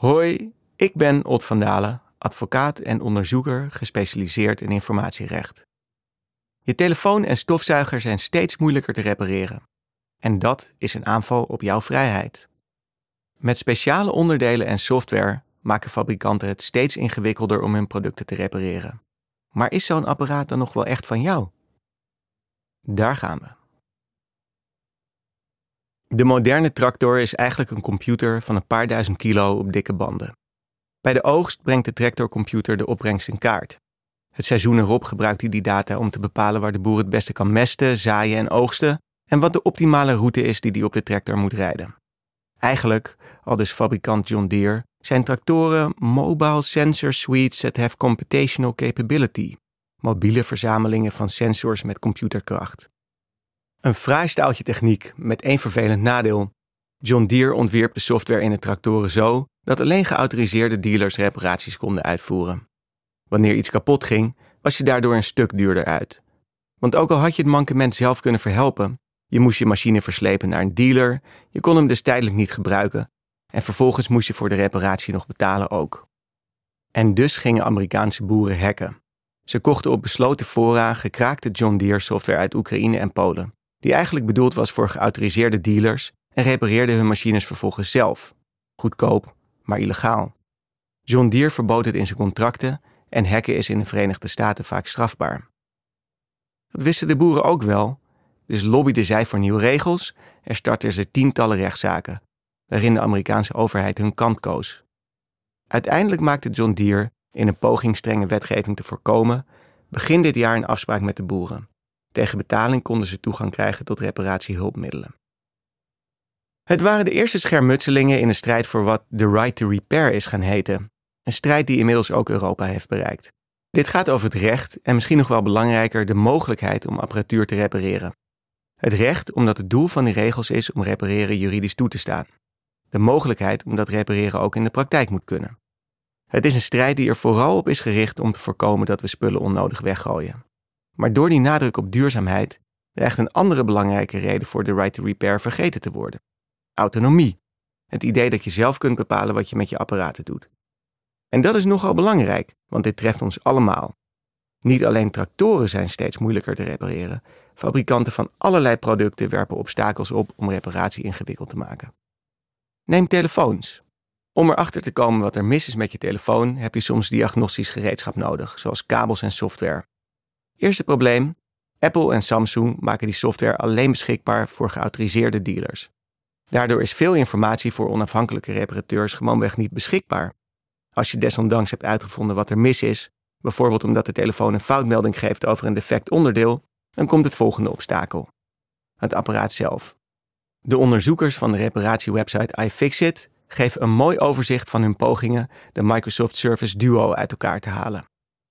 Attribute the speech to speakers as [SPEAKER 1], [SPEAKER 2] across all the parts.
[SPEAKER 1] Hoi, ik ben Ot van Dalen, advocaat en onderzoeker gespecialiseerd in informatierecht. Je telefoon en stofzuiger zijn steeds moeilijker te repareren. En dat is een aanval op jouw vrijheid. Met speciale onderdelen en software maken fabrikanten het steeds ingewikkelder om hun producten te repareren. Maar is zo'n apparaat dan nog wel echt van jou? Daar gaan we. De moderne tractor is eigenlijk een computer van een paar duizend kilo op dikke banden. Bij de oogst brengt de tractorcomputer de opbrengst in kaart. Het seizoen erop gebruikt hij die data om te bepalen waar de boer het beste kan mesten, zaaien en oogsten en wat de optimale route is die hij op de tractor moet rijden. Eigenlijk, al dus fabrikant John Deere, zijn tractoren mobile sensor suites that have computational capability, mobiele verzamelingen van sensors met computerkracht. Een fraai staaltje techniek met één vervelend nadeel. John Deere ontwierp de software in de tractoren zo dat alleen geautoriseerde dealers reparaties konden uitvoeren. Wanneer iets kapot ging, was je daardoor een stuk duurder uit. Want ook al had je het mankement zelf kunnen verhelpen, je moest je machine verslepen naar een dealer, je kon hem dus tijdelijk niet gebruiken en vervolgens moest je voor de reparatie nog betalen ook. En dus gingen Amerikaanse boeren hacken. Ze kochten op besloten fora gekraakte John Deere software uit Oekraïne en Polen, die eigenlijk bedoeld was voor geautoriseerde dealers en repareerden hun machines vervolgens zelf. Goedkoop, maar illegaal. John Deere verbood het in zijn contracten en hacken is in de Verenigde Staten vaak strafbaar. Dat wisten de boeren ook wel, dus lobbyden zij voor nieuwe regels en startten ze tientallen rechtszaken, waarin de Amerikaanse overheid hun kant koos. Uiteindelijk maakte John Deere, in een poging strenge wetgeving te voorkomen, begin dit jaar een afspraak met de boeren. Tegen betaling konden ze toegang krijgen tot reparatiehulpmiddelen. Het waren de eerste schermutselingen in de strijd voor wat the right to repair is gaan heten, een strijd die inmiddels ook Europa heeft bereikt. Dit gaat over het recht en misschien nog wel belangrijker de mogelijkheid om apparatuur te repareren. Het recht omdat het doel van die regels is om repareren juridisch toe te staan. De mogelijkheid om dat repareren ook in de praktijk moet kunnen. Het is een strijd die er vooral op is gericht om te voorkomen dat we spullen onnodig weggooien. Maar door die nadruk op duurzaamheid dreigt een andere belangrijke reden voor de right to repair vergeten te worden. Autonomie. Het idee dat je zelf kunt bepalen wat je met je apparaten doet. En dat is nogal belangrijk, want dit treft ons allemaal. Niet alleen tractoren zijn steeds moeilijker te repareren, fabrikanten van allerlei producten werpen obstakels op om reparatie ingewikkeld te maken. Neem telefoons. Om erachter te komen wat er mis is met je telefoon, heb je soms diagnostisch gereedschap nodig, zoals kabels en software. Eerste probleem: Apple en Samsung maken die software alleen beschikbaar voor geautoriseerde dealers. Daardoor is veel informatie voor onafhankelijke reparateurs gewoonweg niet beschikbaar. Als je desondanks hebt uitgevonden wat er mis is, bijvoorbeeld omdat de telefoon een foutmelding geeft over een defect onderdeel, dan komt het volgende obstakel: het apparaat zelf. De onderzoekers van de reparatiewebsite iFixit geven een mooi overzicht van hun pogingen de Microsoft Surface Duo uit elkaar te halen.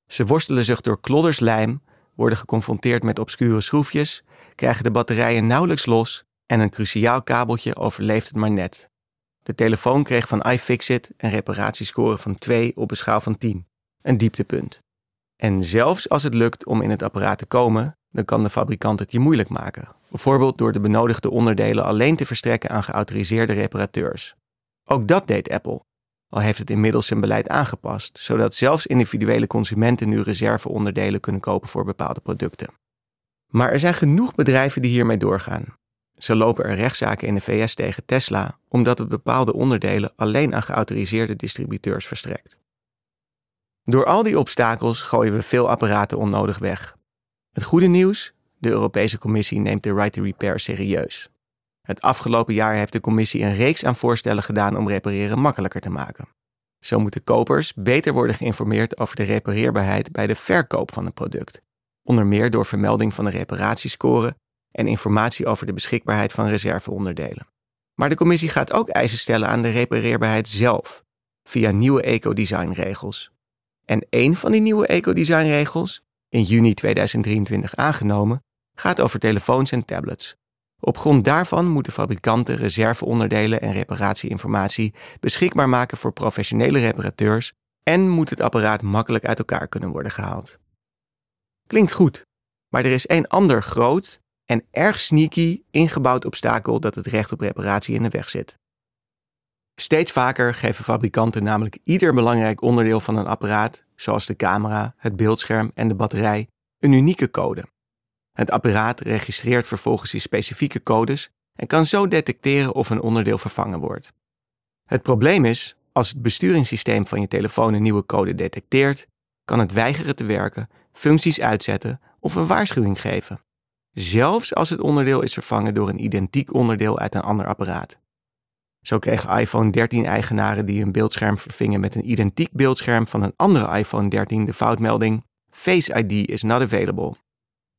[SPEAKER 1] Ze worstelen zich door klodders lijm, worden geconfronteerd met obscure schroefjes, krijgen de batterijen nauwelijks los en een cruciaal kabeltje overleeft het maar net. De telefoon kreeg van iFixit een reparatiescore van 2 op een schaal van 10, een dieptepunt. En zelfs als het lukt om in het apparaat te komen, dan kan de fabrikant het je moeilijk maken. Bijvoorbeeld door de benodigde onderdelen alleen te verstrekken aan geautoriseerde reparateurs. Ook dat deed Apple, al heeft het inmiddels zijn beleid aangepast, zodat zelfs individuele consumenten nu reserveonderdelen kunnen kopen voor bepaalde producten. Maar er zijn genoeg bedrijven die hiermee doorgaan. Zo lopen er rechtszaken in de VS tegen Tesla omdat het bepaalde onderdelen alleen aan geautoriseerde distributeurs verstrekt. Door al die obstakels gooien we veel apparaten onnodig weg. Het goede nieuws? De Europese Commissie neemt de Right to Repair serieus. Het afgelopen jaar heeft de Commissie een reeks aan voorstellen gedaan om repareren makkelijker te maken. Zo moeten kopers beter worden geïnformeerd over de repareerbaarheid bij de verkoop van een product, onder meer door vermelding van de reparatiescore en informatie over de beschikbaarheid van reserveonderdelen. Maar de commissie gaat ook eisen stellen aan de repareerbaarheid zelf, via nieuwe ecodesignregels. En een van die nieuwe ecodesignregels, in juni 2023 aangenomen, gaat over telefoons en tablets. Op grond daarvan moeten fabrikanten reserveonderdelen en reparatieinformatie beschikbaar maken voor professionele reparateurs en moet het apparaat makkelijk uit elkaar kunnen worden gehaald. Klinkt goed, maar er is één ander groot en erg sneaky ingebouwd obstakel dat het recht op reparatie in de weg zit. Steeds vaker geven fabrikanten namelijk ieder belangrijk onderdeel van een apparaat, zoals de camera, het beeldscherm en de batterij, een unieke code. Het apparaat registreert vervolgens die specifieke codes en kan zo detecteren of een onderdeel vervangen wordt. Het probleem is, als het besturingssysteem van je telefoon een nieuwe code detecteert, kan het weigeren te werken, functies uitzetten of een waarschuwing geven. Zelfs als het onderdeel is vervangen door een identiek onderdeel uit een ander apparaat. Zo kregen iPhone 13-eigenaren die hun beeldscherm vervingen met een identiek beeldscherm van een andere iPhone 13 de foutmelding Face ID is not available.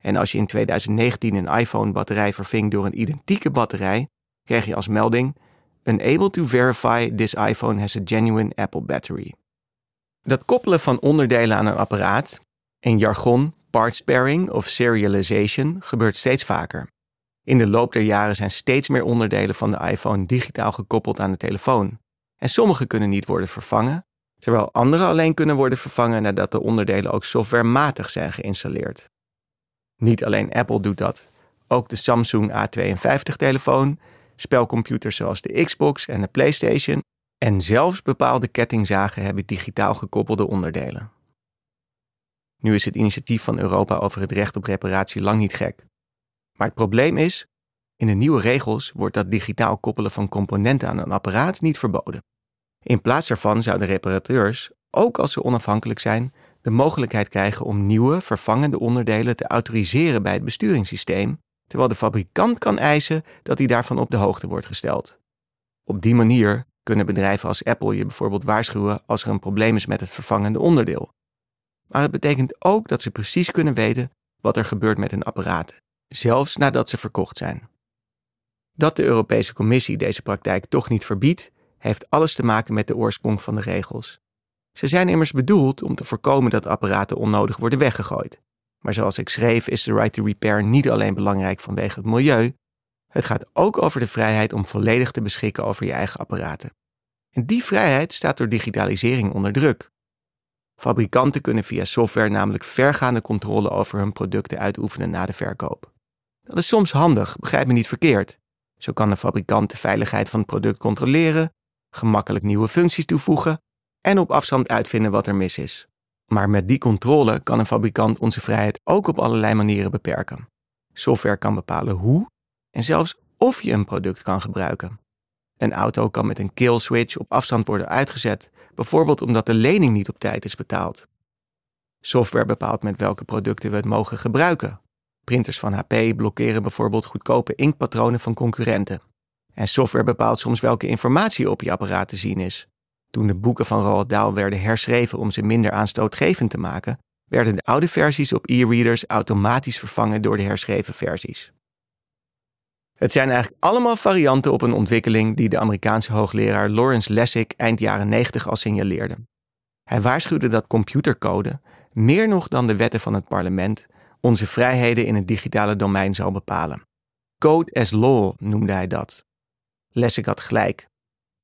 [SPEAKER 1] En als je in 2019 een iPhone-batterij verving door een identieke batterij, kreeg je als melding Unable to verify this iPhone has a genuine Apple battery. Dat koppelen van onderdelen aan een apparaat, in jargon parts pairing of serialization, gebeurt steeds vaker. In de loop der jaren zijn steeds meer onderdelen van de iPhone digitaal gekoppeld aan de telefoon. En sommige kunnen niet worden vervangen, terwijl andere alleen kunnen worden vervangen nadat de onderdelen ook softwarematig zijn geïnstalleerd. Niet alleen Apple doet dat, ook de Samsung A52-telefoon, spelcomputers zoals de Xbox en de PlayStation en zelfs bepaalde kettingzagen hebben digitaal gekoppelde onderdelen. Nu is het initiatief van Europa over het recht op reparatie lang niet gek. Maar het probleem is, in de nieuwe regels wordt dat digitaal koppelen van componenten aan een apparaat niet verboden. In plaats daarvan zouden reparateurs, ook als ze onafhankelijk zijn, de mogelijkheid krijgen om nieuwe, vervangende onderdelen te autoriseren bij het besturingssysteem, terwijl de fabrikant kan eisen dat hij daarvan op de hoogte wordt gesteld. Op die manier kunnen bedrijven als Apple je bijvoorbeeld waarschuwen als er een probleem is met het vervangende onderdeel. Maar het betekent ook dat ze precies kunnen weten wat er gebeurt met hun apparaten, zelfs nadat ze verkocht zijn. Dat de Europese Commissie deze praktijk toch niet verbiedt, heeft alles te maken met de oorsprong van de regels. Ze zijn immers bedoeld om te voorkomen dat apparaten onnodig worden weggegooid. Maar zoals ik schreef, is de right to repair niet alleen belangrijk vanwege het milieu. Het gaat ook over de vrijheid om volledig te beschikken over je eigen apparaten. En die vrijheid staat door digitalisering onder druk. Fabrikanten kunnen via software namelijk vergaande controle over hun producten uitoefenen na de verkoop. Dat is soms handig, begrijp me niet verkeerd. Zo kan de fabrikant de veiligheid van het product controleren, gemakkelijk nieuwe functies toevoegen en op afstand uitvinden wat er mis is. Maar met die controle kan een fabrikant onze vrijheid ook op allerlei manieren beperken. Software kan bepalen hoe en zelfs of je een product kan gebruiken. Een auto kan met een kill switch op afstand worden uitgezet, bijvoorbeeld omdat de lening niet op tijd is betaald. Software bepaalt met welke producten we het mogen gebruiken. Printers van HP blokkeren bijvoorbeeld goedkope inkpatronen van concurrenten. En software bepaalt soms welke informatie op je apparaat te zien is. Toen de boeken van Roald Dahl werden herschreven om ze minder aanstootgevend te maken, werden de oude versies op e-readers automatisch vervangen door de herschreven versies. Het zijn eigenlijk allemaal varianten op een ontwikkeling die de Amerikaanse hoogleraar Lawrence Lessig eind jaren 90 al signaleerde. Hij waarschuwde dat computercode, meer nog dan de wetten van het parlement, onze vrijheden in het digitale domein zal bepalen. Code as law noemde hij dat. Lessig had gelijk.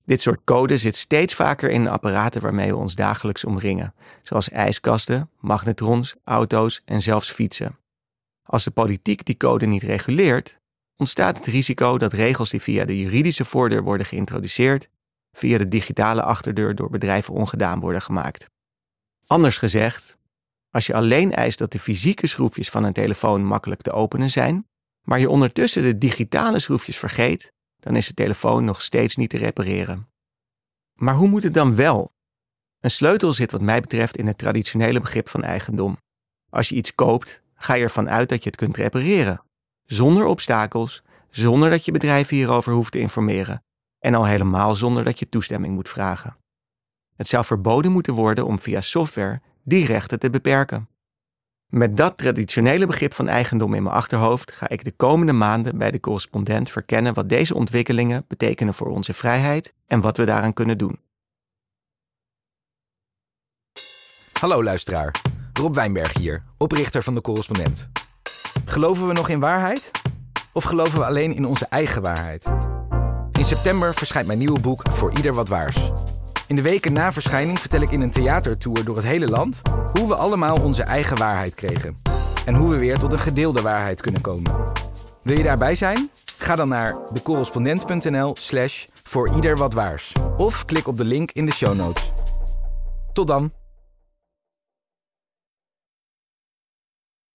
[SPEAKER 1] Dit soort code zit steeds vaker in de apparaten waarmee we ons dagelijks omringen, zoals ijskasten, magnetrons, auto's en zelfs fietsen. Als de politiek die code niet reguleert, ontstaat het risico dat regels die via de juridische voordeur worden geïntroduceerd, via de digitale achterdeur door bedrijven ongedaan worden gemaakt. Anders gezegd, als je alleen eist dat de fysieke schroefjes van een telefoon makkelijk te openen zijn, maar je ondertussen de digitale schroefjes vergeet, dan is de telefoon nog steeds niet te repareren. Maar hoe moet het dan wel? Een sleutel zit wat mij betreft in het traditionele begrip van eigendom. Als je iets koopt, ga je ervan uit dat je het kunt repareren. Zonder obstakels, zonder dat je bedrijven hierover hoeft te informeren en al helemaal zonder dat je toestemming moet vragen. Het zou verboden moeten worden om via software die rechten te beperken. Met dat traditionele begrip van eigendom in mijn achterhoofd ga ik de komende maanden bij de correspondent verkennen wat deze ontwikkelingen betekenen voor onze vrijheid en wat we daaraan kunnen doen.
[SPEAKER 2] Hallo luisteraar, Rob Wijnberg hier, oprichter van de correspondent. Geloven we nog in waarheid? Of geloven we alleen in onze eigen waarheid? In september verschijnt mijn nieuwe boek Voor Ieder Wat Waars. In de weken na verschijning vertel ik in een theatertour door het hele land hoe we allemaal onze eigen waarheid kregen. En hoe we weer tot een gedeelde waarheid kunnen komen. Wil je daarbij zijn? Ga dan naar decorrespondent.nl slash voor ieder wat waars. Of klik op de link in de show notes. Tot dan!